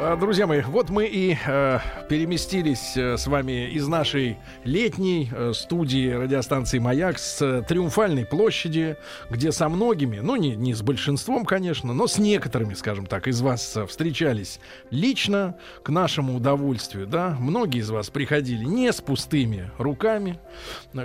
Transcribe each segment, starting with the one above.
А, Друзья мои, вот мы и э, переместились э, с вами из нашей летней э, студии радиостанции «Маяк» с э, Триумфальной площади, где со многими, ну не, не с большинством, конечно, но с некоторыми, скажем так, из вас э, встречались лично к нашему удовольствию, да. Многие из вас приходили не с пустыми руками,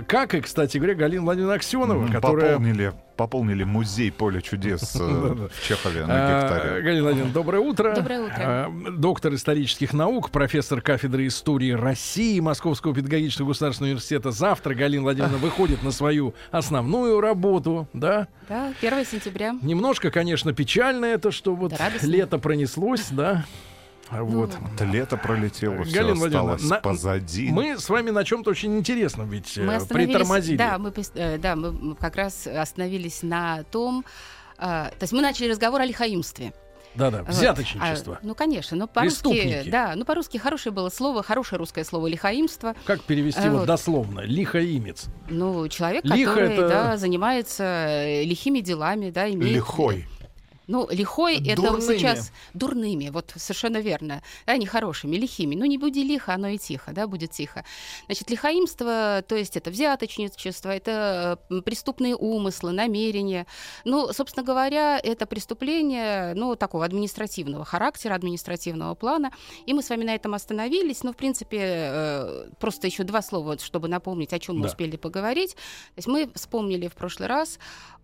как и, кстати говоря, Галина Владимировна Аксенова, М, которая... Пополнили, пополнили музей поля чудес э, в Чехове на А, гектаре. Галина Владимировна, доброе утро. Доброе утро. А, Доктор исторических наук, профессор кафедры истории России Московского педагогического государственного университета. Завтра Галина Владимировна выходит на свою основную работу, да? Да, 1 сентября. Немножко, конечно, печально это, что вот лето пронеслось, да? Ну, Вот. Это лето пролетело, все Галина Владимировна, осталось на- позади. Мы с вами на чем-то очень интересном ведь Мы э, притормозили. да, мы, э, да, мы как раз остановились на том, э, то есть мы начали разговор о лихаимстве. Да-да, Вот. взяточничество. А, ну, конечно, но по-русски, Преступники. да, ну по-русски хорошее было слово, хорошее русское слово лихаимство. Как перевести А, вот дословно? Лихоимец. Ну, человек, Лихо который это- да, занимается лихими делами, да, имеет... Лихой. Ну, лихой это вот сейчас дурными, вот совершенно верно, да, нехорошими, лихими. Ну, не буди лихо, оно и тихо, да, будет тихо. Значит, лихаимство, то есть это взяточничество, это э, преступные умыслы, намерения. Ну, собственно говоря, это преступление, ну, такого административного характера, административного плана. И мы с вами на этом остановились. Но, в принципе, э, просто еще два слова, чтобы напомнить, о чем мы Да. успели поговорить. То есть мы вспомнили в прошлый раз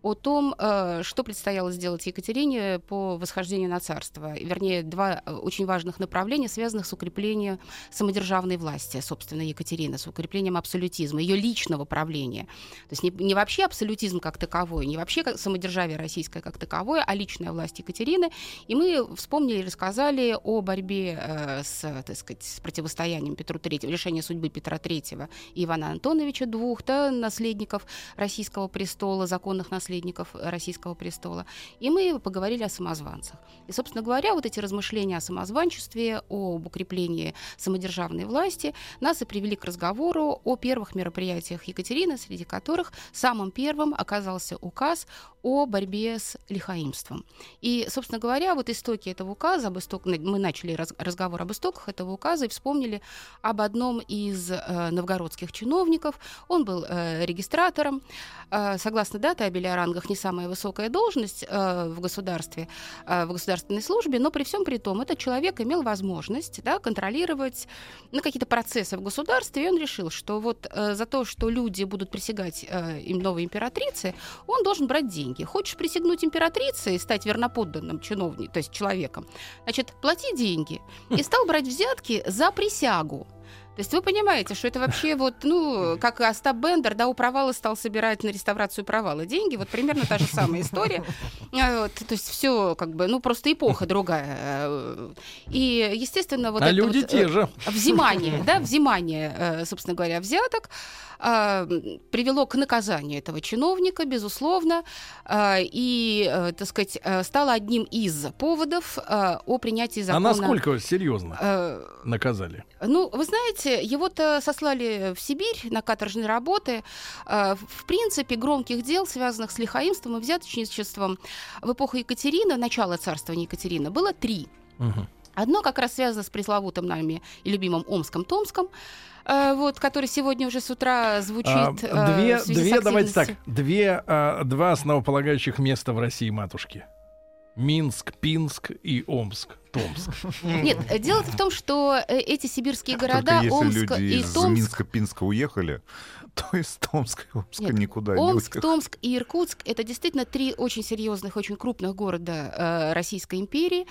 о том, э, что предстояло сделать Екатерине по восхождению на царство. Вернее, два э, очень важных направления, связанных с укреплением самодержавной власти, собственно, Екатерины, с укреплением абсолютизма, ее личного правления. То есть не, не вообще абсолютизм как таковой, не вообще самодержавие российское как таковое, а личная власть Екатерины. И мы вспомнили и рассказали о борьбе э, с, так сказать, с противостоянием Петру III, решение судьбы Петра III и Ивана Антоновича, двух да, наследников российского престола, законных наследников российского престола. И мы поговорили о самозванцах. И, собственно говоря, вот эти размышления о самозванчестве, об укреплении самодержавной власти нас и привели к разговору о первых мероприятиях Екатерины, среди которых самым первым оказался указ о борьбе с лихаимством. И, собственно говоря, вот истоки этого указа, об исток... мы начали раз- разговор об истоках этого указа и вспомнили об одном из э, новгородских чиновников. Он был э, регистратором. Э, согласно дате табеля о рангах, не самая высокая должность э, в государстве, э, в государственной службе, но при всем при том этот человек имел возможность да, контролировать ну, какие-то процессы в государстве, и он решил, что вот э, за то, что люди будут присягать э, им новой императрице, он должен брать деньги. Хочешь присягнуть императрице и стать верноподданным чиновником, то есть человеком, значит, плати деньги. И стал брать взятки за присягу. То есть вы понимаете, что это вообще вот, ну, как Остап Бендер, да, у провала стал собирать на реставрацию провала деньги, вот примерно та же самая история. А, Вот, то есть все как бы, ну, просто эпоха другая. Э, И, естественно, вот а это люди вот, те э, же. взимание, да, взимание, э, собственно говоря, взяток а, привело к наказанию этого чиновника, безусловно, а, и, э, так сказать, э, стало одним из поводов э, о принятии А закона. насколько серьезно Э, наказали? ну, вы знаете, его-то сослали в Сибирь на каторжные работы. Э, В принципе, громких дел, связанных с лихаимством и взяточничеством в эпоху Екатерины, начало царствования Екатерины, было три. Мгм. Одно как раз связано с пресловутым нами и любимым Омском-Томском, э, вот, который сегодня уже с утра звучит. А, э, две, две, давайте так, две, а, два основополагающих места в России матушки. Минск, Пинск и Омск, Томск. Нет, э, дело в том, что э, эти сибирские Только города, если Омск люди и из Томск, Минска, Пинска уехали, то из Томска и Омска Нет, никуда не Омск, уехали. Томск и Иркутск — это действительно три очень серьезных, очень крупных города э, Российской империи,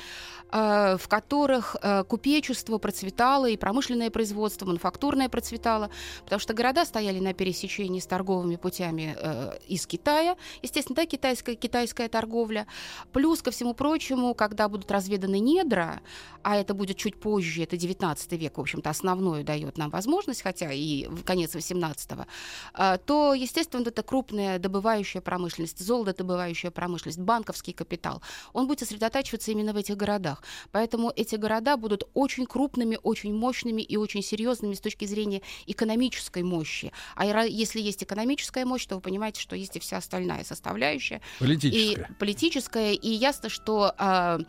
э, в которых э, купечество процветало, и промышленное производство, мануфактурное процветало, потому что города стояли на пересечении с торговыми путями э, из Китая, естественно, да, китайская, китайская торговля. Плюс, ко всему прочему, когда будут разведаны недра, ядра, а это будет чуть позже, это 19 век, в общем-то, основное дает нам возможность, хотя и конец 18-го, а, то, естественно, это крупная добывающая промышленность, золотодобывающая промышленность, банковский капитал, он будет сосредотачиваться именно в этих городах. Поэтому эти города будут очень крупными, очень мощными и очень серьезными с точки зрения экономической мощи. А если есть экономическая мощь, то вы понимаете, что есть и вся остальная составляющая. Политическая. И политическая. И ясно, что э,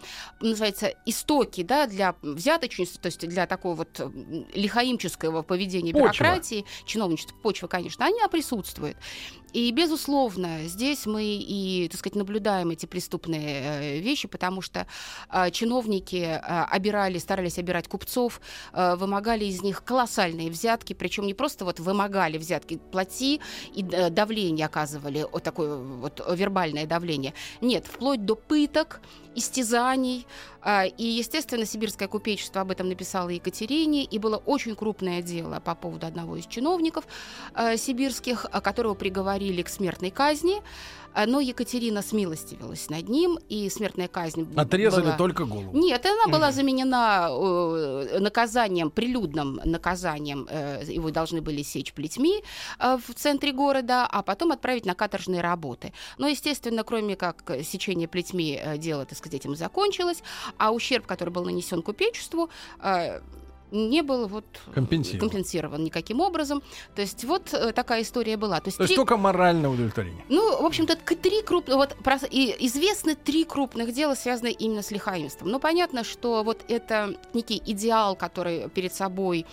называется истоки, да, для взяточности, то есть для такого вот лихаимческого поведения Почва. бюрократии, чиновничества, почва, конечно, они присутствуют. И, безусловно, здесь мы и, так сказать, наблюдаем эти преступные э, вещи, потому что э, чиновники э, обирали, старались обирать купцов, э, вымогали из них колоссальные взятки, причем не просто вот вымогали взятки, плати и э, давление оказывали, вот такое вот вербальное давление. Нет, вплоть до пыток, истязаний. А, и, естественно, сибирское купечество об этом написало Екатерине, и было очень крупное дело по поводу одного из чиновников а, сибирских, которого приговорили к смертной казни. А, но Екатерина смилостивилась над ним, и смертная казнь Отрезали была... только голову. Нет, она была заменена э, наказанием, прилюдным наказанием. Э, его должны были сечь плетьми э, в центре города, а потом отправить на каторжные работы. Но, естественно, кроме как сечения плетьми, дело, так сказать, этим закончилось, а ущерб, который был нанесен купечеству, не был вот компенсирован. компенсирован никаким образом. То есть вот э, такая история была. То есть, То есть только моральное удовлетворение. Ну, в общем-то, три крупных, вот и известны три крупных дела, связанные именно с лихаимством. Но понятно, что вот это некий идеал, который перед собой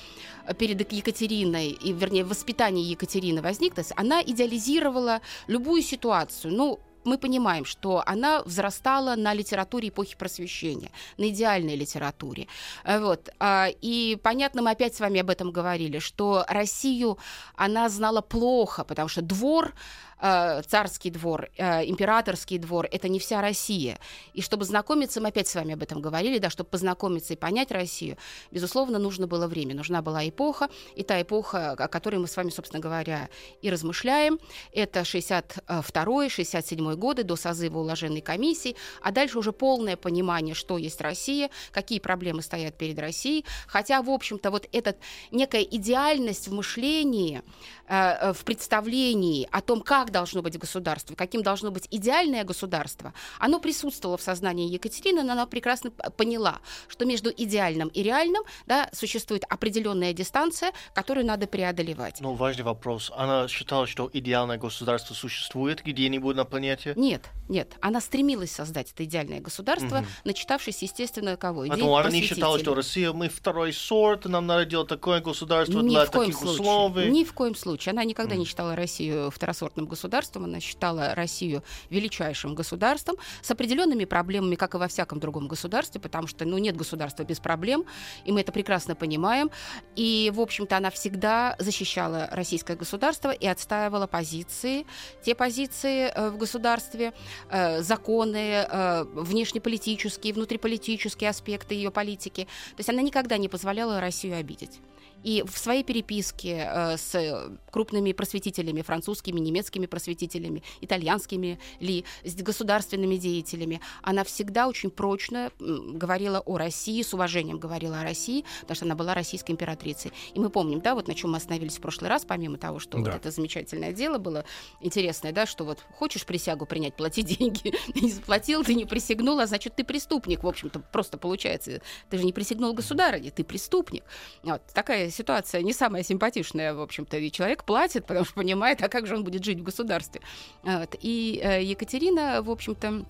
э, перед Екатериной, и, вернее, в воспитании Екатерины возник, то есть она идеализировала любую ситуацию. Ну, мы понимаем, что она взрастала на литературе эпохи просвещения, на идеальной литературе. Э, вот. А, и понятно, мы опять с вами об этом говорили, что Россию она знала плохо, потому что двор царский двор, э, императорский двор, это не вся Россия. И чтобы знакомиться, мы опять с вами об этом говорили, да, чтобы познакомиться и понять Россию, безусловно, нужно было время, нужна была эпоха, и та эпоха, о которой мы с вами, собственно говоря, и размышляем, это 62-67 годы до созыва уложенной комиссии, а дальше уже полное понимание, что есть Россия, какие проблемы стоят перед Россией, хотя, в общем-то, вот эта некая идеальность в мышлении, э, э, в представлении о том, как должно быть государство, каким должно быть идеальное государство, оно присутствовало в сознании Екатерины, но она прекрасно поняла, что между идеальным и реальным да, существует определенная дистанция, которую надо преодолевать. Но важный вопрос. Она считала, что идеальное государство существует где-нибудь на планете? Нет, нет. Она стремилась создать это идеальное государство, угу. начитавшись, естественно, кого? Поэтому она не считала, что Россия, мы второй сорт, нам надо делать такое государство Ни для таких случае. условий. Ни в коем случае. Она никогда не считала Россию второсортным государством государством, она считала Россию величайшим государством с определенными проблемами, как и во всяком другом государстве, потому что ну, нет государства без проблем, и мы это прекрасно понимаем. И, в общем-то, она всегда защищала российское государство и отстаивала позиции, те позиции э, в государстве, э, законы, э, внешнеполитические, внутриполитические аспекты ее политики. То есть она никогда не позволяла Россию обидеть. И в своей переписке э, с крупными просветителями, французскими, немецкими просветителями, итальянскими ли, с государственными деятелями, она всегда очень прочно говорила о России, с уважением говорила о России, потому что она была российской императрицей. И мы помним, да, вот на чем мы остановились в прошлый раз, помимо того, что да. вот это замечательное дело было интересное, да, что вот хочешь присягу принять, плати деньги, не заплатил, ты не присягнул, а значит, ты преступник, в общем-то, просто получается. Ты же не присягнул государыне, ты преступник. Вот такая ситуация не самая симпатичная, в общем-то, и человек платит, потому что понимает, а как же он будет жить в государстве. Вот. И э, Екатерина, в общем-то,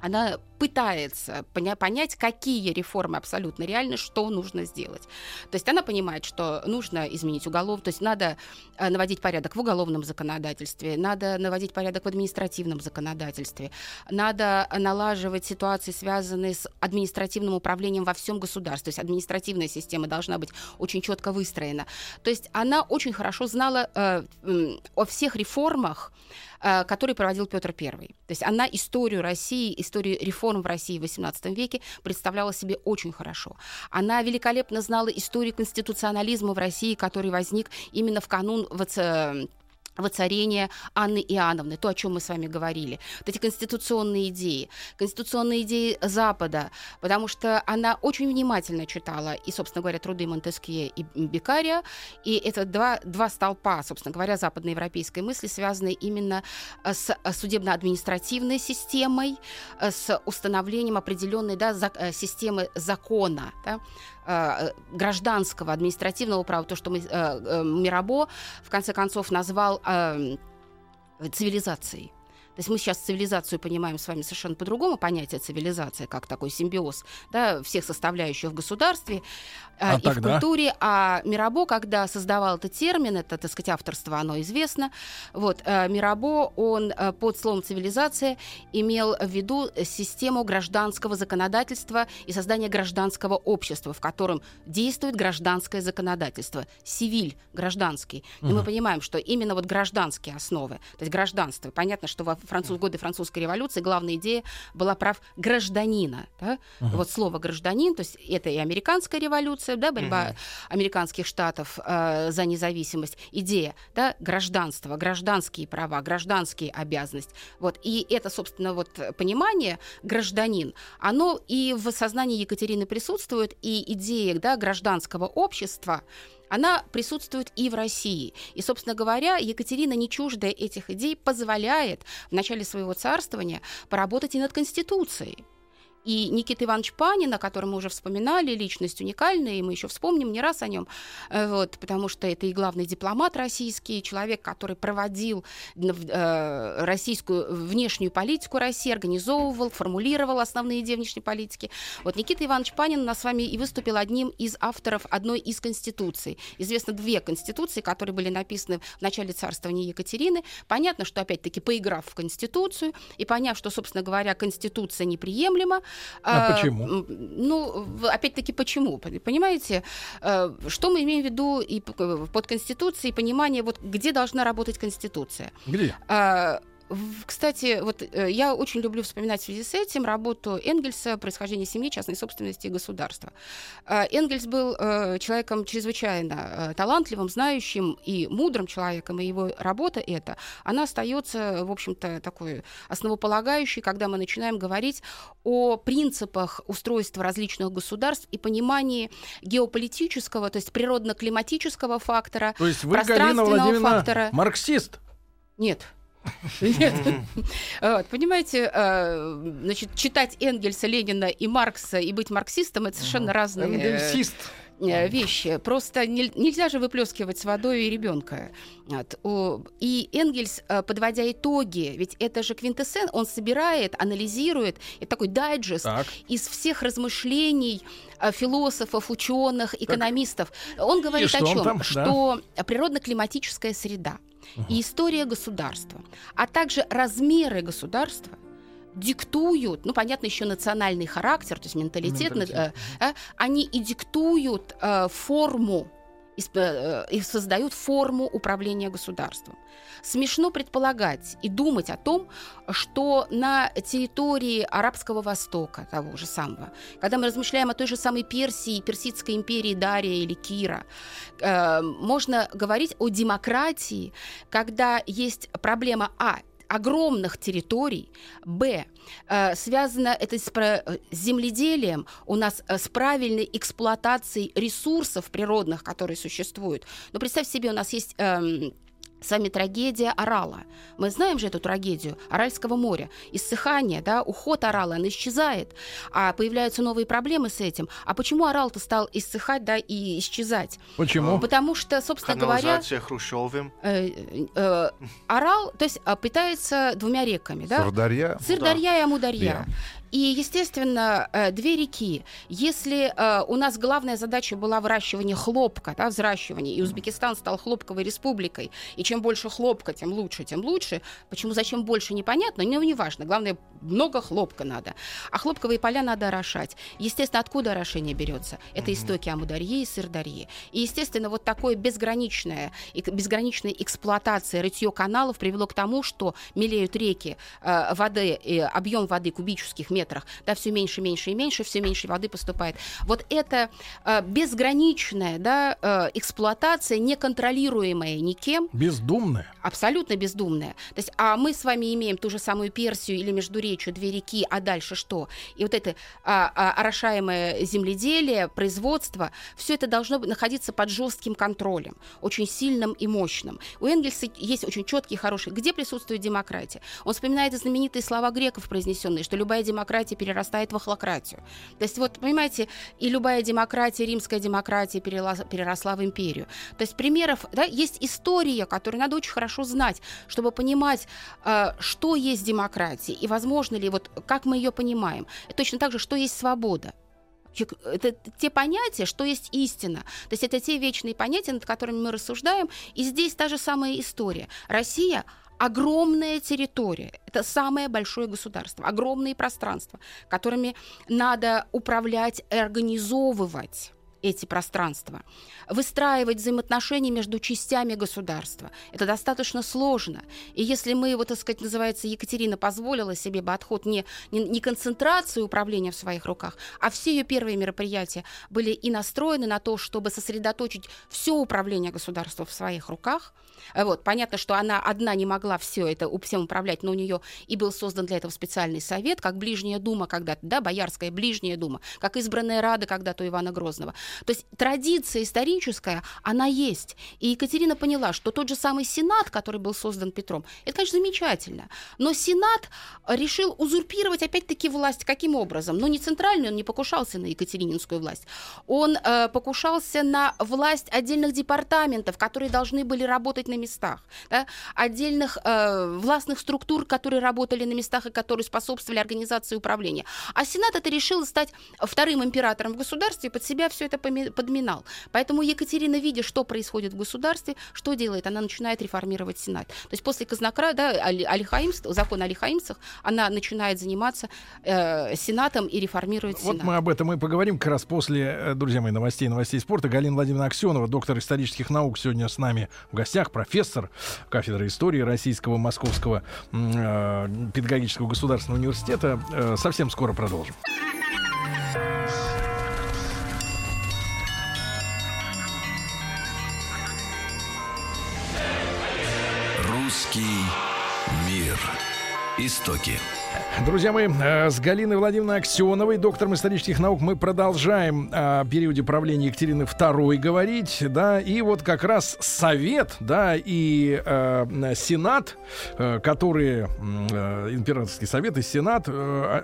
она пытается поня- понять, какие реформы абсолютно реальны, что нужно сделать. То есть она понимает, что нужно изменить уголов, то есть надо э, наводить порядок в уголовном законодательстве, надо наводить порядок в административном законодательстве, надо налаживать ситуации, связанные с административным управлением во всем государстве. То есть административная система должна быть очень четко выстроена. То есть она очень хорошо знала э, о всех реформах, Э, который проводил Петр I. То есть она историю России, историю реформ в России в XVIII веке представляла себе очень хорошо. Она великолепно знала историю конституционализма в России, который возник именно в канун воцарение Анны Иоанновны, то, о чем мы с вами говорили. Вот эти конституционные идеи, конституционные идеи Запада, потому что она очень внимательно читала и, собственно говоря, труды Монтескье и Бекария, и это два, два столпа, собственно говоря, западноевропейской мысли, связанные именно с судебно-административной системой, с установлением определенной да, за, системы закона, да, гражданского, административного права, то, что мы, Мирабо в конце концов назвал э, цивилизацией. То есть мы сейчас цивилизацию понимаем с вами совершенно по-другому, понятие цивилизация, как такой симбиоз да, всех составляющих в государстве а, и тогда? в культуре. А Мирабо, когда создавал этот термин, это, так сказать, авторство, оно известно, вот, а, Мирабо, он а, под словом цивилизация имел в виду систему гражданского законодательства и создание гражданского общества, в котором действует гражданское законодательство, сивиль гражданский. И угу. мы понимаем, что именно вот гражданские основы, то есть гражданство, понятно, что во француз, годы французской революции главная идея была прав гражданина. Да? Uh-huh. Вот слово гражданин, то есть это и американская революция, да, борьба uh-huh. американских штатов э, за независимость, идея да, гражданства, гражданские права, гражданские обязанности. Вот. И это, собственно, вот понимание гражданин, оно и в сознании Екатерины присутствует, и идея да, гражданского общества, она присутствует и в России. И, собственно говоря, Екатерина, не чуждая этих идей, позволяет в начале своего царствования поработать и над Конституцией. И Никита Иванович Панин, о котором мы уже вспоминали, личность уникальная, и мы еще вспомним не раз о нем, э, вот, потому что это и главный дипломат российский, человек, который проводил э, российскую внешнюю политику России, организовывал, формулировал основные идеи внешней политики. Вот Никита Иванович Панин у нас с вами и выступил одним из авторов одной из конституций. Известно две конституции, которые были написаны в начале царствования Екатерины. Понятно, что опять-таки поиграв в конституцию и поняв, что, собственно говоря, конституция неприемлема, а, а почему? Ну, опять-таки, почему? Понимаете, э, что мы имеем в виду и под Конституцией, понимание, вот где должна работать Конституция? Где? А, кстати, вот э, я очень люблю вспоминать в связи с этим работу Энгельса «Происхождение семьи, частной собственности и государства». Э, Энгельс был э, человеком чрезвычайно талантливым, знающим и мудрым человеком, и его работа эта, она остается, в общем-то, такой основополагающей, когда мы начинаем говорить о принципах устройства различных государств и понимании геополитического, то есть природно-климатического фактора, то есть вы, пространственного фактора. марксист? Нет. Нет. Вот, понимаете, э, значит, читать Энгельса, Ленина и Маркса и быть марксистом это совершенно разные Энгельсист э, вещи. Просто нельзя же выплескивать с водой и ребенка. И Энгельс, э, подводя итоги, ведь это же квинтэссен, он собирает, анализирует, это такой дайджест так. из всех размышлений философов, ученых, экономистов. Так. Он говорит о чем? Там, что да? природно-климатическая среда и история государства, а также размеры государства диктуют, ну, понятно, еще национальный характер, то есть менталитет, менталитет. Э, э, они и диктуют э, форму э, и создают форму управления государством. Смешно предполагать и думать о том, что на территории Арабского Востока, того же самого, когда мы размышляем о той же самой Персии, Персидской империи Дария или Кира, э, можно говорить о демократии, когда есть проблема А огромных территорий. Б. Э, связано это с, э, земледелием, у нас э, с правильной эксплуатацией ресурсов природных, которые существуют. Но представь себе, у нас есть... С вами трагедия Орала. Мы знаем же эту трагедию Аральского моря. Иссыхание, да, уход Орала, он исчезает, а появляются новые проблемы с этим. А почему Орал-то стал иссыхать, да, и исчезать? Почему? Потому что, собственно говоря... Хрущевым. Э, э, Орал, то есть а, питается двумя реками, да? Сырдарья. Сырдарья да. и Амударья. И, естественно, э, две реки. Если э, у нас главная задача была выращивание хлопка, да, взращивание, и Узбекистан стал хлопковой республикой, и чем больше хлопка, тем лучше, тем лучше. Почему, зачем больше, непонятно, но неважно. Главное, много хлопка надо. А хлопковые поля надо орошать. Естественно, откуда орошение берется? Это истоки Амударьи и Сырдарьи. И, естественно, вот такое безграничное, безграничная эксплуатация рытье каналов привело к тому, что мелеют реки, э, воды, объем воды кубических метров метрах, да, все меньше, меньше и меньше, все меньше воды поступает. Вот это э, безграничная, да, э, эксплуатация, неконтролируемая никем, Бездумная. абсолютно бездумная. То есть, а мы с вами имеем ту же самую Персию или Междуречью, две реки, а дальше что? И вот это а, а, орошаемое земледелие, производство, все это должно находиться под жестким контролем, очень сильным и мощным. У Энгельса есть очень четкий, хороший. Где присутствует демократия? Он вспоминает знаменитые слова греков, произнесенные, что любая демократия перерастает в охлократию. То есть, вот, понимаете, и любая демократия, римская демократия переросла в империю. То есть примеров, да, есть история, которую надо очень хорошо знать, чтобы понимать, э, что есть демократия и возможно ли, вот как мы ее понимаем. И точно так же, что есть свобода. Это те понятия, что есть истина. То есть это те вечные понятия, над которыми мы рассуждаем. И здесь та же самая история. Россия огромная территория. Это самое большое государство, огромные пространства, которыми надо управлять и организовывать эти пространства, выстраивать взаимоотношения между частями государства. Это достаточно сложно. И если мы, вот, так сказать, называется, Екатерина позволила себе бы отход не, не, не концентрацию управления в своих руках, а все ее первые мероприятия были и настроены на то, чтобы сосредоточить все управление государства в своих руках. Э, Вот, понятно, что она одна не могла все это всем управлять, но у нее и был создан для этого специальный совет, как Ближняя дума когда-то, да, Боярская Ближняя дума, как избранная Рада когда-то у Ивана Грозного. То есть традиция историческая, она есть. И Екатерина поняла, что тот же самый Сенат, который был создан Петром, это, конечно, замечательно. Но Сенат решил узурпировать опять-таки власть. Каким образом? Ну, не центральную, он не покушался на Екатерининскую власть. Он э, покушался на власть отдельных департаментов, которые должны были работать на местах. да, Отдельных э, властных структур, которые работали на местах и которые способствовали организации управления. А Сенат это решил стать вторым императором в государстве и под себя все это подминал. Поэтому Екатерина, видя, что происходит в государстве, что делает? Она начинает реформировать Сенат. То есть после казнокра, да, али- алихаимств, закона о лихаимцах, она начинает заниматься э, Сенатом и реформирует Вот Сенат. мы об этом и поговорим как раз после, э, друзья мои, новостей, новостей спорта. Галина Владимировна Аксенова, доктор исторических наук, сегодня с нами в гостях, профессор кафедры истории Российского Московского э, педагогического государственного университета. Э, совсем скоро продолжим. Истоки. Друзья мои, э, с Галиной Владимировной Аксеновой, доктором исторических наук, мы продолжаем о периоде правления Екатерины II говорить, да, и вот как раз Совет, да, и э, Сенат, э, которые, э, императорский совет и Сенат э,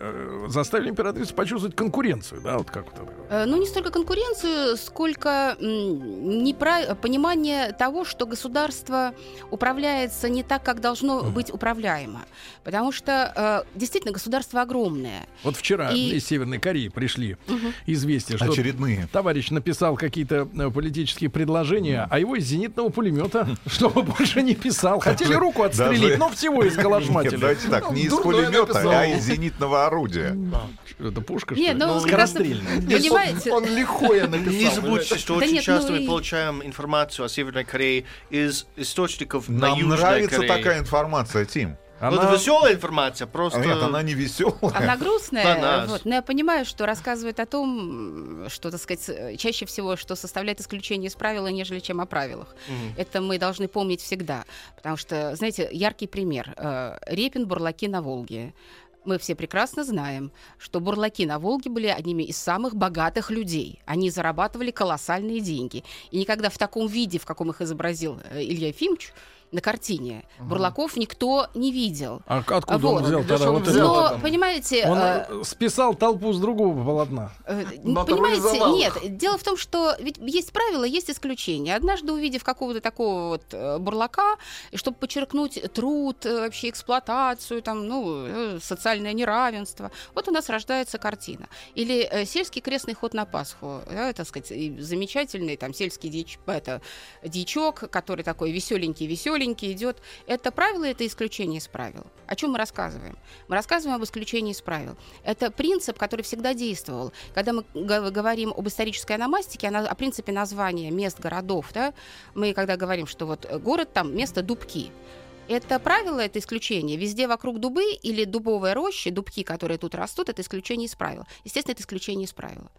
э, заставили императрицу почувствовать конкуренцию, да, вот как это. Ну, не столько конкуренцию, сколько м, непра- понимание того, что государство управляется не так, как должно быть управляемо. Потому что э, действительно государство огромное. Вот вчера И- из Северной Кореи пришли известия, что Очередные. товарищ написал какие-то э, политические предложения, а его из зенитного пулемета, чтобы больше не писал. Хотели руку отстрелить, но всего из Нет, калашматили. давайте так, не из пулемета, а из зенитного орудия. Это пушка, что ли? ну, Ну, как раз- скорострельная. Понимаете? Он лихое написал. Не забудьте, что Да очень нет, часто ну мы получаем информацию о Северной Корее из источников на Нам Южной нравится Корее. такая информация, Тим. Ну, Это веселая информация, просто... Нет, она не веселая. Она грустная, нас. вот, но я понимаю, что рассказывает о том, что, так сказать, э, чаще всего, что составляет исключение из правила, нежели чем о правилах. Мгм. Это мы должны помнить всегда. Потому что, знаете, яркий пример. э, Репин, бурлаки на Волге. Мы все прекрасно знаем, что бурлаки на Волге были одними из самых богатых людей. Они зарабатывали колоссальные деньги. И никогда в таком виде, в каком их изобразил э, Илья Ефимович на картине, бурлаков никто не видел. А откуда Вот. он взял тогда вот взял это? это? Но, понимаете, Он э, э, списал толпу с другого полотна. Э, Понимаете, нет, дело в том, что ведь есть правила, есть исключения. Однажды увидев какого-то такого вот э, бурлака, и чтобы подчеркнуть труд, э, вообще эксплуатацию, там, ну, социальное неравенство, вот у нас рождается картина. Или сельский крестный ход на Пасху, да, так сказать, замечательный там сельский дич, это, дичок, который такой веселенький-веселенький идет. Это правило, это исключение из правил. О чем мы рассказываем? Мы рассказываем об исключении из правил. Это принцип, который всегда действовал. Когда мы говорим об исторической аномастике, о, принципе названия мест городов, да, мы когда говорим, что вот город там место Дубки, Это правило, это исключение. Везде вокруг дубы или дубовые рощи, дубки, которые тут растут, это исключение из правила. Естественно, это исключение из правила.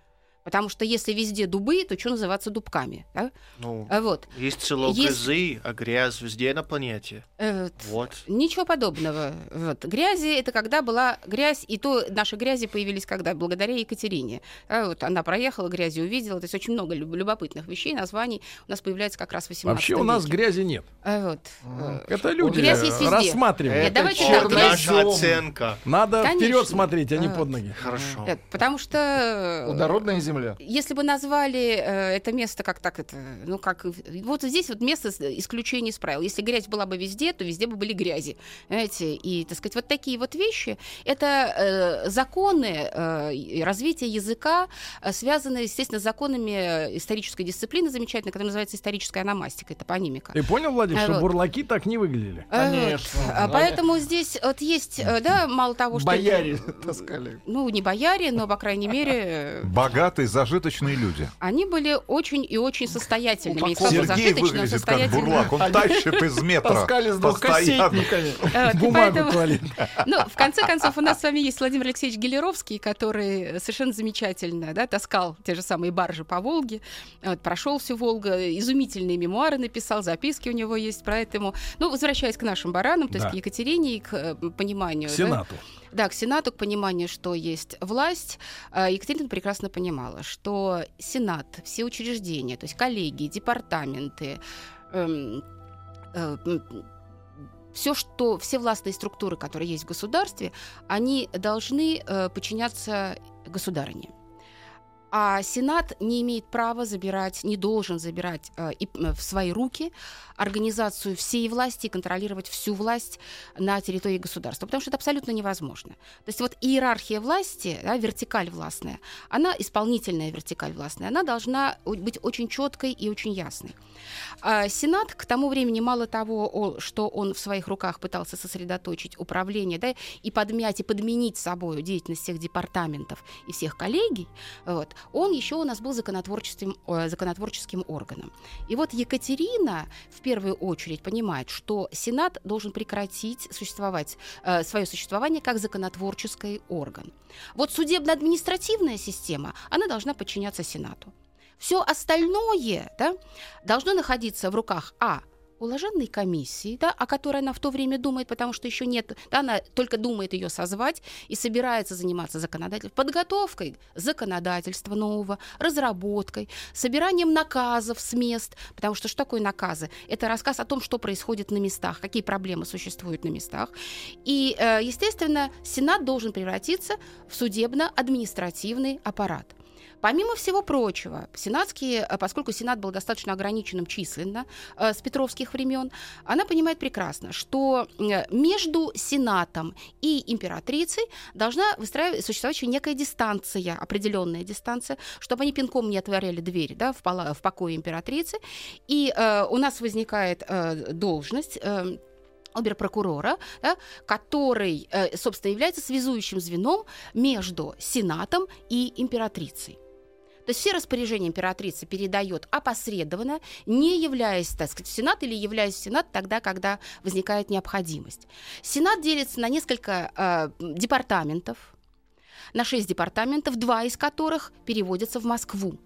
Потому что если везде дубы, то что называться дубками? Да? Ну, А Вот. есть целые Есть- грязы, а грязь везде на планете. Э, Вот. Ничего подобного. Вот. Грязи это когда была грязь, и то наши грязи появились когда? Благодаря Екатерине. А вот она проехала, грязи увидела. То есть очень много люб- любопытных вещей, названий у нас появляется как раз в 18 Вообще у нас веке. грязи нет. А вот. э, Это люди Грязь есть везде. рассматривают. Нет, давайте так, грязь- наша оценка. Надо Конечно. вперед смотреть, а не А. под ноги. Хорошо. Потому что... Плодородная земля. Если бы назвали э, это место как так это, ну как вот здесь вот место исключение из правил. Если грязь была бы везде, то везде бы были грязи, знаете, и так сказать вот такие вот вещи. Это э, законы э, развития языка, связанные, естественно, с законами исторической дисциплины замечательной, которая называется историческая аномастика, топонимика. Ты понял, Владимир, А, что вот. бурлаки так не выглядели? Конечно. вот. Поэтому здесь вот есть, да, мало того, что... Бояре таскали. Ну, не бояре, но, по крайней мере, э, Богатые, зажиточные люди. Они были очень и очень состоятельными. и как бы Сергей зажиточно, выглядит как состоятельно. бурлак. Он тащит из метра. Таскали с двухкассетниками. И Бумагу клали. Ну, в конце концов, у нас с вами есть Владимир Алексеевич Гелеровский, который совершенно замечательно да, таскал те же самые баржи по Волге, вот, прошел всю Волгу, изумительные мемуары написал, записки у него есть, поэтому... Ну, возвращаясь к нашим баранам, то есть Да. к Екатерине и к э, пониманию... Да, Сенату. Да, к Сенату, к пониманию, что есть власть. А, Екатерина прекрасно понимала, что Сенат, все учреждения, то есть коллегии, департаменты, эм, все, что, все властные структуры, которые есть в государстве, они должны э, подчиняться государыне. А Сенат не имеет права забирать, не должен забирать э, и, э, в свои руки организацию всей власти и контролировать всю власть на территории государства, потому что это абсолютно невозможно. То есть вот иерархия власти, да, вертикаль властная, она, исполнительная вертикаль властная, она должна быть очень четкой и очень ясной. А Сенат к тому времени мало того, что он в своих руках пытался сосредоточить управление да, и подмять и подменить собой деятельность всех департаментов и всех коллегий, вот, он еще у нас был законотворческим, э, законотворческим органом. И вот Екатерина в первую очередь понимает, что Сенат должен прекратить существовать, э, свое существование как законотворческий орган. Вот судебно-административная система, она должна подчиняться Сенату. Все остальное да, должно находиться в руках А уложенной комиссии, да, о которой она в то время думает, потому что еще нет, да, она только думает ее созвать и собирается заниматься законодательством, подготовкой законодательства нового, разработкой, собиранием наказов с мест, потому что что такое наказы? Это рассказ о том, что происходит на местах, какие проблемы существуют на местах. И, э, естественно, Сенат должен превратиться в судебно-административный аппарат. Помимо всего прочего, сенатские, э, поскольку Сенат был достаточно ограниченным численно э, с петровских времен, она понимает прекрасно, что между Сенатом и императрицей должна выстраивать, существовать еще некая дистанция, определенная дистанция, чтобы они пинком не отворяли двери да, в, пола- в покое императрицы. И э, у нас возникает э, должность э, оберпрокурора, да, который, э, собственно, является связующим звеном между Сенатом и императрицей. То есть все распоряжения императрицы передает опосредованно, не являясь, так сказать, в Сенат или являясь в Сенат тогда, когда возникает необходимость. Сенат делится на несколько э, департаментов, на шесть департаментов, два из которых переводятся в Москву.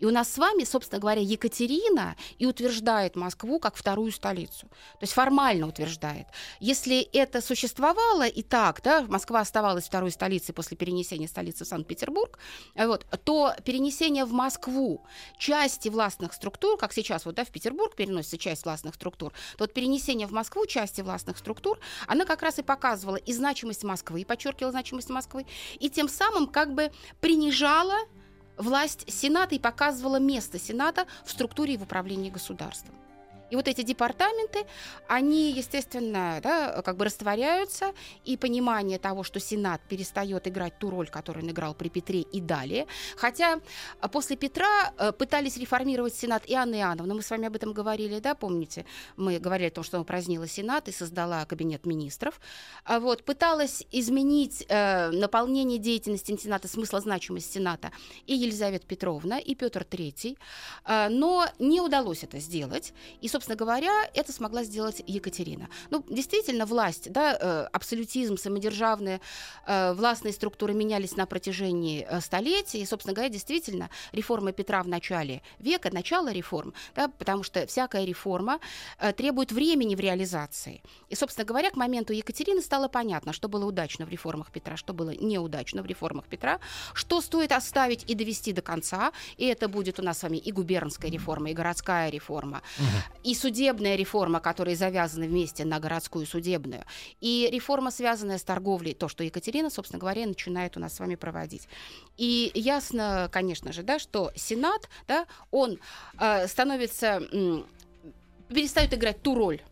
И у нас с вами, собственно говоря, Екатерина и утверждает Москву как вторую столицу. То есть формально утверждает. Если это существовало и так, да, Москва оставалась второй столицей после перенесения столицы в Санкт-Петербург, э, вот, то перенесение в Москву части властных структур, как сейчас вот, да, в Петербург переносится часть властных структур, то вот перенесение в Москву части властных структур, она как раз и показывала и значимость Москвы, и подчеркивала значимость Москвы, и тем самым как бы принижала власть Сената и показывала место Сената в структуре и в управлении государством. И вот эти департаменты, они, естественно, да, как бы растворяются, и понимание того, что Сенат перестает играть ту роль, которую он играл при Петре и далее. Хотя а, после Петра э, пытались реформировать Сенат и Анна Иоанновна, мы с вами об этом говорили, да, помните? Мы говорили о том, что она упразднила Сенат и создала кабинет министров. А вот, пыталась изменить э, наполнение деятельности Сената, смысла значимость Сената и Елизавета Петровна, и Петр III, э, но не удалось это сделать. И, собственно собственно говоря, это смогла сделать Екатерина. Ну, действительно, власть, да, э, абсолютизм, самодержавные э, властные структуры менялись на протяжении э, столетий. И, собственно говоря, действительно, реформа Петра в начале века, начало реформ, да, потому что всякая реформа требует времени в реализации. И, собственно говоря, к моменту Екатерины стало понятно, что было удачно в реформах Петра, что было неудачно в реформах Петра, что стоит оставить и довести до конца. И это будет у нас с вами и губернская реформа, и городская реформа, угу. И судебная реформа, которые завязаны вместе на городскую судебную, и реформа, связанная с торговлей, то, что Екатерина, собственно говоря, начинает у нас с вами проводить. И ясно, конечно же, да, что Сенат, да, он э, становится, э, перестает играть ту роль,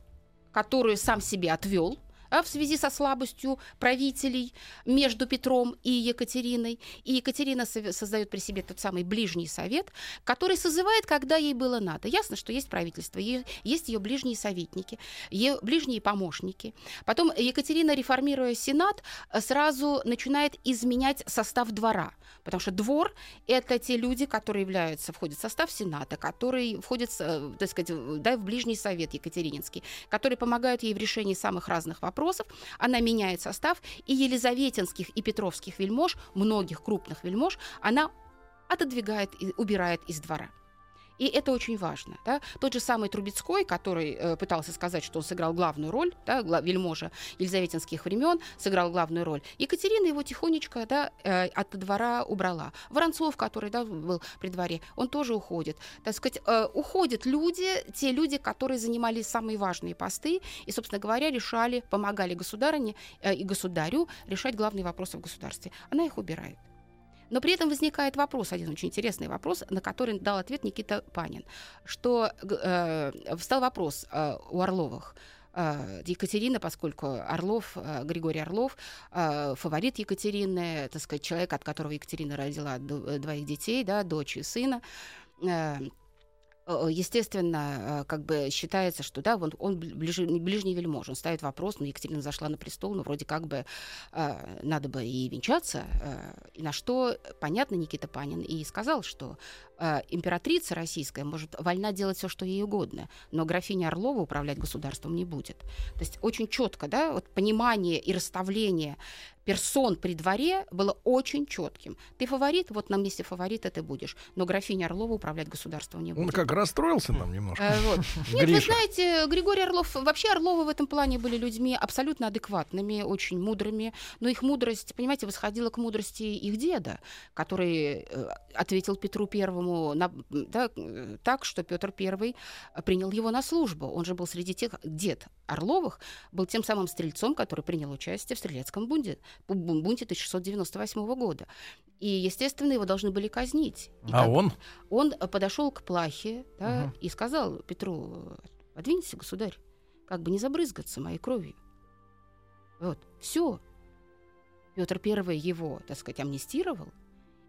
которую сам себе отвел, в связи со слабостью правителей между Петром и Екатериной. И Екатерина создает при себе тот самый ближний совет, который созывает, когда ей было надо. Ясно, что есть правительство, есть ее ближние советники, ее ближние помощники. Потом Екатерина, реформируя Сенат, сразу начинает изменять состав двора, потому что двор – это те люди, которые являются, входят в состав Сената, которые входят, э, так сказать, да, в ближний совет Екатерининский, которые помогают ей в решении самых разных вопросов, вопросов, она меняет состав, и елизаветинских и петровских вельмож, многих крупных вельмож, она отодвигает и убирает из двора. И это очень важно. Да? Тот же самый Трубецкой, который э, пытался сказать, что он сыграл главную роль, да, вельможа Елизаветинских времен, сыграл главную роль. Екатерина его тихонечко да, э, от двора убрала. Воронцов, который да, был при дворе, он тоже уходит. Так сказать, э, уходят люди, те люди, которые занимали самые важные посты и, собственно говоря, решали, помогали государине э, и государю решать главные вопросы в государстве. Она их убирает. Но при этом возникает вопрос, один очень интересный вопрос, на который дал ответ Никита Панин, что э, встал вопрос э, у Орловых, э, Екатерина, поскольку Орлов, э, Григорий Орлов, э, фаворит Екатерины, так сказать, человек, от которого Екатерина родила двоих детей, да, дочь и сына, естественно, э, как бы считается, что да, он, он ближ, ближний вельмож, он ставит вопрос, ну, Екатерина зашла на престол, ну, вроде как бы э, надо бы и венчаться, э, на что, понятно, Никита Панин и сказал, что э, императрица российская может вольна делать все, что ей угодно, но графиня Орлова управлять государством не будет. То есть очень четко, да, вот понимание и расставление персон при дворе было очень четким. Ты фаворит, вот на месте фаворита ты будешь. Но графиня Орлова управлять государством не будет. Он как расстроился там немножко. Э, вот. Нет, вы знаете, Григорий Орлов, вообще Орловы в этом плане были людьми абсолютно адекватными, очень мудрыми. Но их мудрость, понимаете, восходила к мудрости их деда, который э, ответил Петру Первому на, да, так, что Петр Первый принял его на службу. Он же был среди тех, дед Орловых, был тем самым стрельцом, который принял участие в стрелецком бунте бунте 1698 года. И, естественно, его должны были казнить. И а он? Он подошел к плахе да, угу. и сказал Петру, подвинься, государь, как бы не забрызгаться моей кровью. Вот, все. Петр Первый его, так сказать, амнистировал,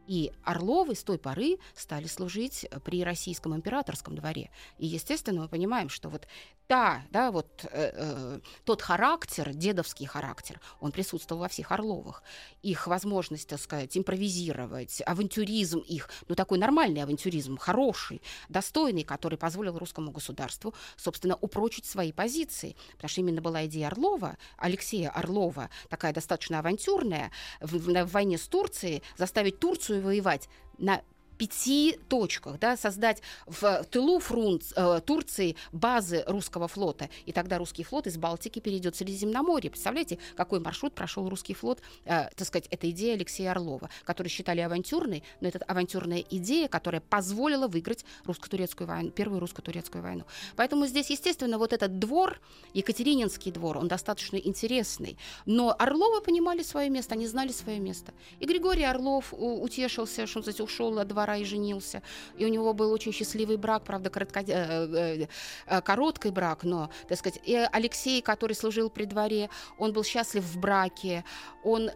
и Орловы с той поры стали служить при российском императорском дворе. И, естественно, мы понимаем, что вот та, да, вот э, э, тот характер, дедовский характер, он присутствовал во всех Орловых. Их возможность, так сказать, импровизировать, авантюризм их, ну такой нормальный авантюризм, хороший, достойный, который позволил русскому государству, собственно, упрочить свои позиции. Потому что именно была идея Орлова, Алексея Орлова, такая достаточно авантюрная, в, в, в войне с Турцией, заставить Турцию воевать. На пяти точках, да, создать в тылу фрунт, э, Турции базы русского флота. И тогда русский флот из Балтики перейдет в Средиземноморье. Представляете, какой маршрут прошел русский флот, э, так сказать, это идея Алексея Орлова, который считали авантюрной, но это авантюрная идея, которая позволила выиграть русско-турецкую войну, первую русско-турецкую войну. Поэтому здесь, естественно, вот этот двор, Екатерининский двор, он достаточно интересный. Но Орловы понимали свое место, они знали свое место. И Григорий Орлов утешился, что он, ушел от двора и женился. И у него был очень счастливый брак, правда, коротко, э, э, э, короткий брак, но, так сказать, и Алексей, который служил при дворе, он был счастлив в браке. Он,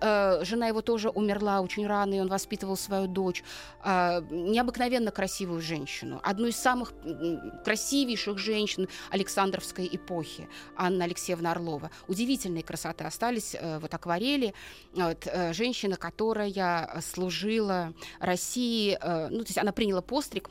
жена его тоже умерла очень рано, и он воспитывал свою дочь. Необыкновенно красивую женщину. Одну из самых красивейших женщин Александровской эпохи, Анна Алексеевна Орлова. Удивительные красоты остались вот акварели. Вот, женщина, которая служила России ну, то есть она приняла постриг,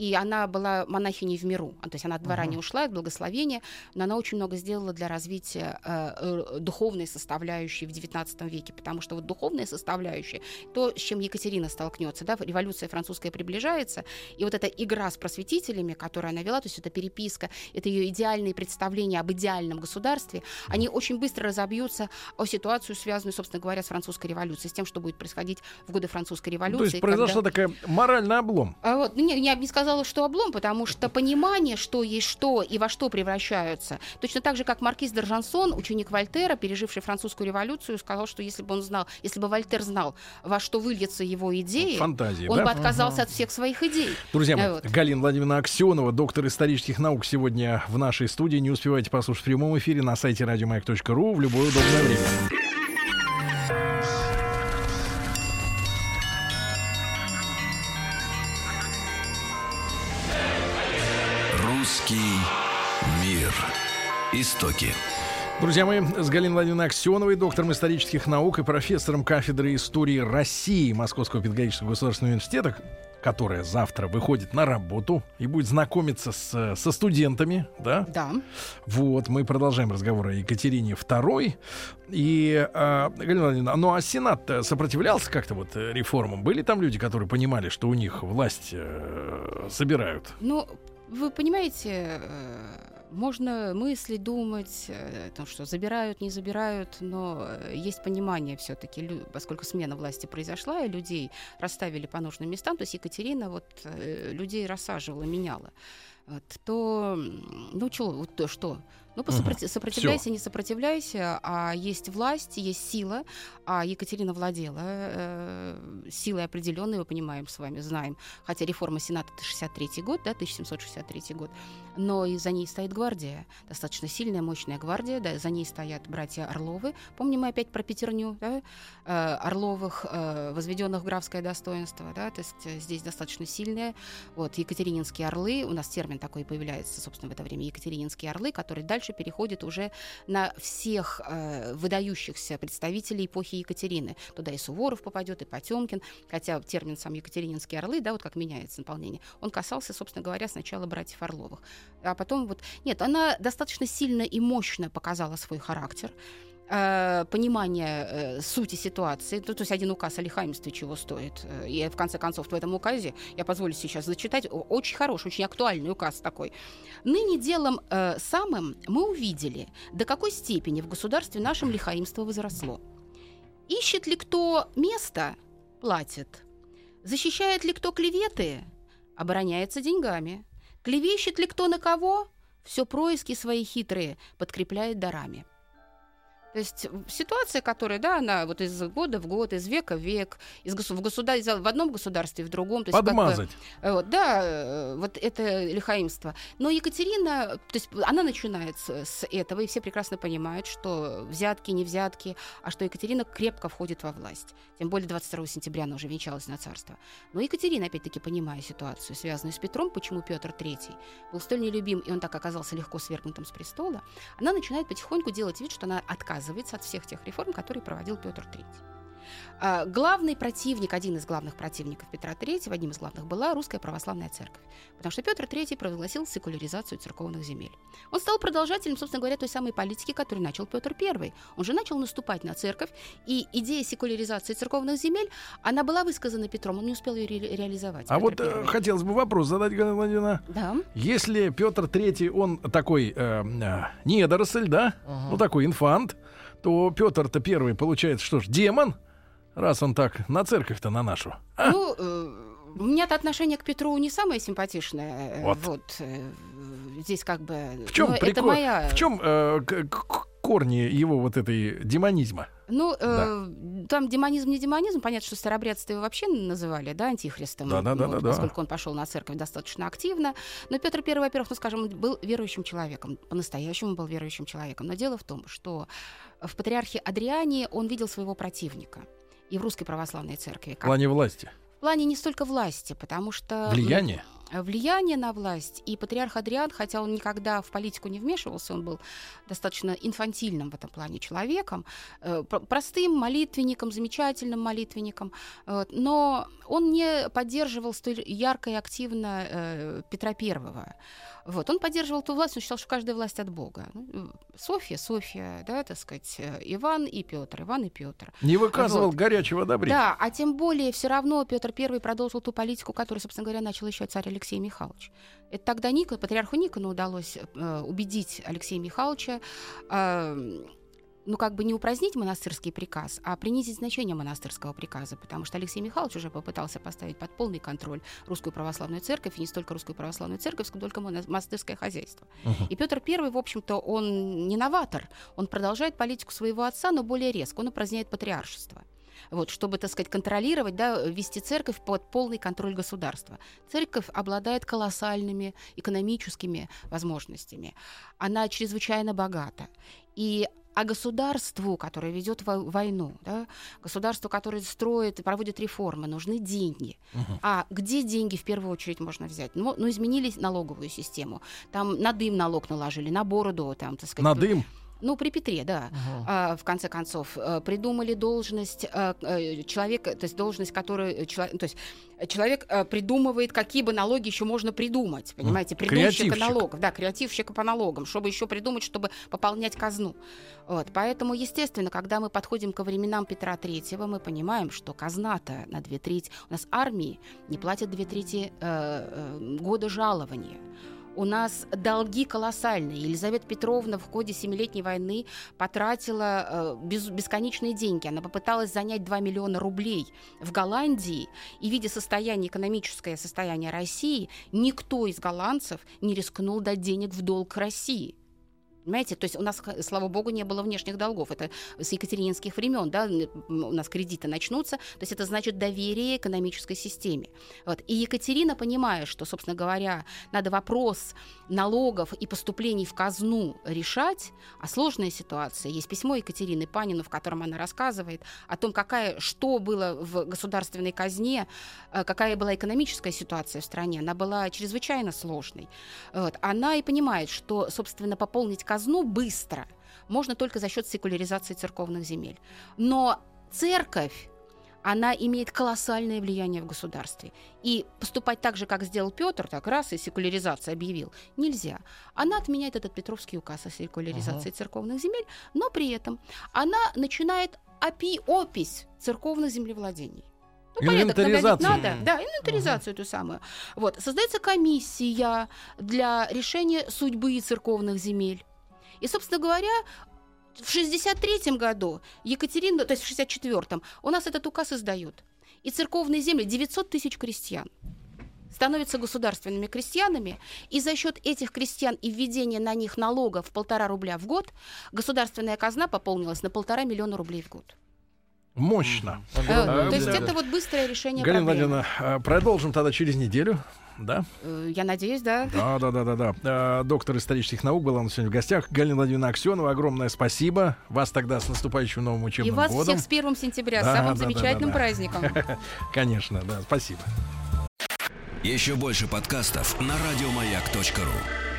и она была монахиней в миру. А, То есть она от двора Мгм. не ушла, от благословения, но она очень много сделала для развития э, э, духовной составляющей в XIX веке, потому что вот духовная составляющая, то, с чем Екатерина столкнется, да, революция французская приближается, и вот эта игра с просветителями, которую она вела, то есть это переписка, это ее идеальные представления об идеальном государстве, они очень быстро разобьются о ситуацию, связанную, собственно говоря, с французской революцией, с тем, что будет происходить в годы французской революции. То есть произошла когда- такая моральный облом. а вот, ну, не, я бы не сказала, что облом, потому что понимание, что есть что и во что превращаются, точно так же, как маркиз Д'Аржансон, ученик Вольтера, переживший французскую революцию, сказал, что если бы он знал, если бы Вольтер знал, во что выльется его идеи, Фантазии, он да? бы отказался от всех своих идей. Друзья мои, вот. Галина Владимировна Аксенова, доктор исторических наук, сегодня в нашей студии. Не успевайте послушать в прямом эфире на сайте радиомаяк.ру в любое удобное время. Истоки. Друзья мои, с Галиной Владимировной Аксеновой, доктором исторических наук и профессором кафедры истории России Московского педагогического государственного университета, которая завтра выходит на работу и будет знакомиться с, со студентами, да? Да. Вот, мы продолжаем разговор о Екатерине II. И, э, Галина Владимировна, ну а Сенат сопротивлялся как-то вот э, реформам? Были там люди, которые понимали, что у них власть э, собирают? Ну, вы понимаете, э, можно мыслить, думать, э, о том, что забирают, не забирают, но э, есть понимание все-таки, поскольку смена власти произошла, и людей расставили по нужным местам, то есть Екатерина вот э, людей рассаживала, меняла, вот, то, ну, чё, вот то, что? Ну, посопроти- сопротивляйся, не сопротивляйся, а есть власть, есть сила, а Екатерина владела э, силой определенной, мы понимаем с вами, знаем, хотя реформа Сената это 63 год, да, 1763 год, но и за ней стоит гвардия, достаточно сильная, мощная гвардия, да, за ней стоят братья Орловы, помним мы опять про пятерню, да, э, Орловых, э, возведенных в графское достоинство, да, то есть э, здесь достаточно сильная, вот, Екатерининские орлы, у нас термин такой появляется, собственно, в это время, Екатерининские орлы, которые дальше переходят уже на всех э, выдающихся представителей эпохи Екатерины. Туда и Суворов попадет, и Потемкин, хотя термин сам Екатерининские орлы, да, вот как меняется наполнение, он касался, собственно говоря, сначала братьев Орловых. А потом вот... Нет, она достаточно сильно и мощно показала свой характер э, понимание э, сути ситуации. Ну, то есть один указ о лихаимстве чего стоит. Э, И в конце концов в этом указе, я позволю сейчас зачитать, очень хороший, очень актуальный указ такой. Ныне делом э, самым мы увидели, до какой степени в государстве нашем лихаимство возросло. Ищет ли кто место, платит. Защищает ли кто клеветы, обороняется деньгами. Клевещет ли кто на кого, все происки свои хитрые подкрепляет дарами. То есть ситуация, которая, да, она вот из года в год, из века в век, из госу- в, государ- в одном государстве, в другом. То есть как бы, Подмазать. Э, Вот, да, э, вот это лихаимство. Но Екатерина, то есть она начинает с, с этого, и все прекрасно понимают, что взятки, не взятки, а что Екатерина крепко входит во власть. Тем более 22 сентября она уже венчалась на царство. Но Екатерина, опять-таки, понимая ситуацию, связанную с Петром, почему Петр III был столь нелюбим, и он так оказался легко свергнутым с престола, она начинает потихоньку делать вид, что она отказывается от всех тех реформ, которые проводил Петр III. А, Главный противник, один из главных противников Петра III, одним из главных была Русская Православная Церковь. Потому что Петр III провозгласил секуляризацию церковных земель. Он стал продолжателем, собственно говоря, той самой политики, которую начал Петр I. Он же начал наступать на церковь, и идея секуляризации церковных земель, она была высказана Петром, он не успел ее ре- реализовать. А Петр вот э, I. хотелось бы вопрос задать, Галина Владимировна. Да. Если Петр Третий, он такой э, э, недоросль, да, ну такой инфант, то Петр-то первый получается, что ж, демон, раз он так на церковь-то на нашу. А? Ну, э, у меня-то отношение к Петру не самое симпатичное. э, Вот. Вот. э, здесь как бы... В чем но это моя... В чем э, корни его вот этой демонизма? Ну, э, там демонизм не демонизм, понятно, что старобрядство его вообще называли, да, антихристом, Да-да-да-да-да. поскольку он пошел на церковь достаточно активно. Но Петр I, во-первых, ну, скажем, был верующим человеком, по-настоящему был верующим человеком. Но дело в том, что в патриархе Адриане он видел своего противника и в русской православной церкви. В Как плане власти. в плане не столько власти, потому что... Влияние? влияние на власть. И патриарх Адриан, хотя он никогда в политику не вмешивался, он был достаточно инфантильным в этом плане человеком, э, простым молитвенником, замечательным молитвенником, но он не поддерживал столь ярко и активно э, Петра Первого. Вот. Он поддерживал ту власть, он считал, что каждая власть от Бога. Ну, Софья, Софья, да, так сказать, э, Иван и Петр, Иван и Петр. Не выказывал вот. горячего одобрения. Да, а тем более все равно Петр I продолжил ту политику, которую, собственно говоря, начал еще царь Алексей Михайлович. Это тогда Ника, патриарху Никону удалось э, убедить Алексея Михайловича э, ну, как бы не упразднить монастырский приказ, а принизить значение монастырского приказа, потому что Алексей Михайлович уже попытался поставить под полный контроль русскую православную церковь, и не столько русскую православную церковь, сколько монастырское хозяйство. Uh-huh. И Петр I, в общем-то, он не новатор, он продолжает политику своего отца, но более резко, он упраздняет патриаршество вот, чтобы, так сказать, контролировать, да, вести церковь под полный контроль государства. Церковь обладает колоссальными экономическими возможностями. Она чрезвычайно богата. И а государству, которое ведет войну, да, государству, которое строит и проводит реформы, нужны деньги. Угу. А где деньги в первую очередь можно взять? Ну, ну изменили налоговую систему. Там на дым налог наложили, на бороду, там, так сказать. На дым? Ну, при Петре, да. Угу. А, в конце концов, э, придумали должность а, человека, то есть должность, которую человек, то есть человек а, придумывает, какие бы налоги еще можно придумать, понимаете, придумщика налогов, да, креативщика по налогам, чтобы еще придумать, чтобы пополнять казну. Вот, поэтому, естественно, когда мы подходим ко временам Петра Третьего, мы понимаем, что казна-то на две трети, у нас армии не платят две трети э, э, года жалования у нас долги колоссальные. Елизавета Петровна в ходе Семилетней войны потратила э, без, бесконечные деньги. Она попыталась занять 2 миллиона рублей в Голландии, и, видя состояние, экономическое состояние России, никто из голландцев не рискнул дать денег в долг России. Понимаете, то есть у нас, слава богу, не было внешних долгов. Это с екатерининских времен, да, у нас кредиты начнутся. То есть это значит доверие экономической системе. Вот. И Екатерина, понимая, что, собственно говоря, надо вопрос налогов и поступлений в казну решать, а сложная ситуация. Есть письмо Екатерины Панину, в котором она рассказывает о том, какая, что было в государственной казне, э, какая была экономическая ситуация в стране. Она была чрезвычайно сложной. Вот. Она и понимает, что, собственно, пополнить казну быстро можно только за счет секуляризации церковных земель. Но церковь она имеет колоссальное влияние в государстве. И поступать так же, как сделал Петр, так раз и секуляризация объявил, нельзя. Она отменяет этот Петровский указ о секуляризации uh-huh. церковных земель, но при этом она начинает опи опись церковных землевладений. Ну, порядок наводить надо. Да, инвентаризацию uh-huh. эту самую. Вот. Создается комиссия для решения судьбы церковных земель. И, собственно говоря, в 63 году Екатерина, то есть в 64-м, у нас этот указ издают. И церковные земли, 900 тысяч крестьян, становятся государственными крестьянами, и за счет этих крестьян и введения на них налогов в полтора рубля в год государственная казна пополнилась на полтора миллиона рублей в год. Мощно. Э, то есть это вот быстрое решение Галина Владимировна, э, продолжим тогда через неделю да? Э, я надеюсь, да. Да, да, да, да, да. А, доктор исторических наук была у нас сегодня в гостях. Галина Владимировна Аксенова, огромное спасибо. Вас тогда с наступающим новым учебным годом. И вас всех с 1 сентября, да, с самым да, замечательным да, да, праздником. Конечно, да, спасибо. Еще больше подкастов на радиомаяк.ру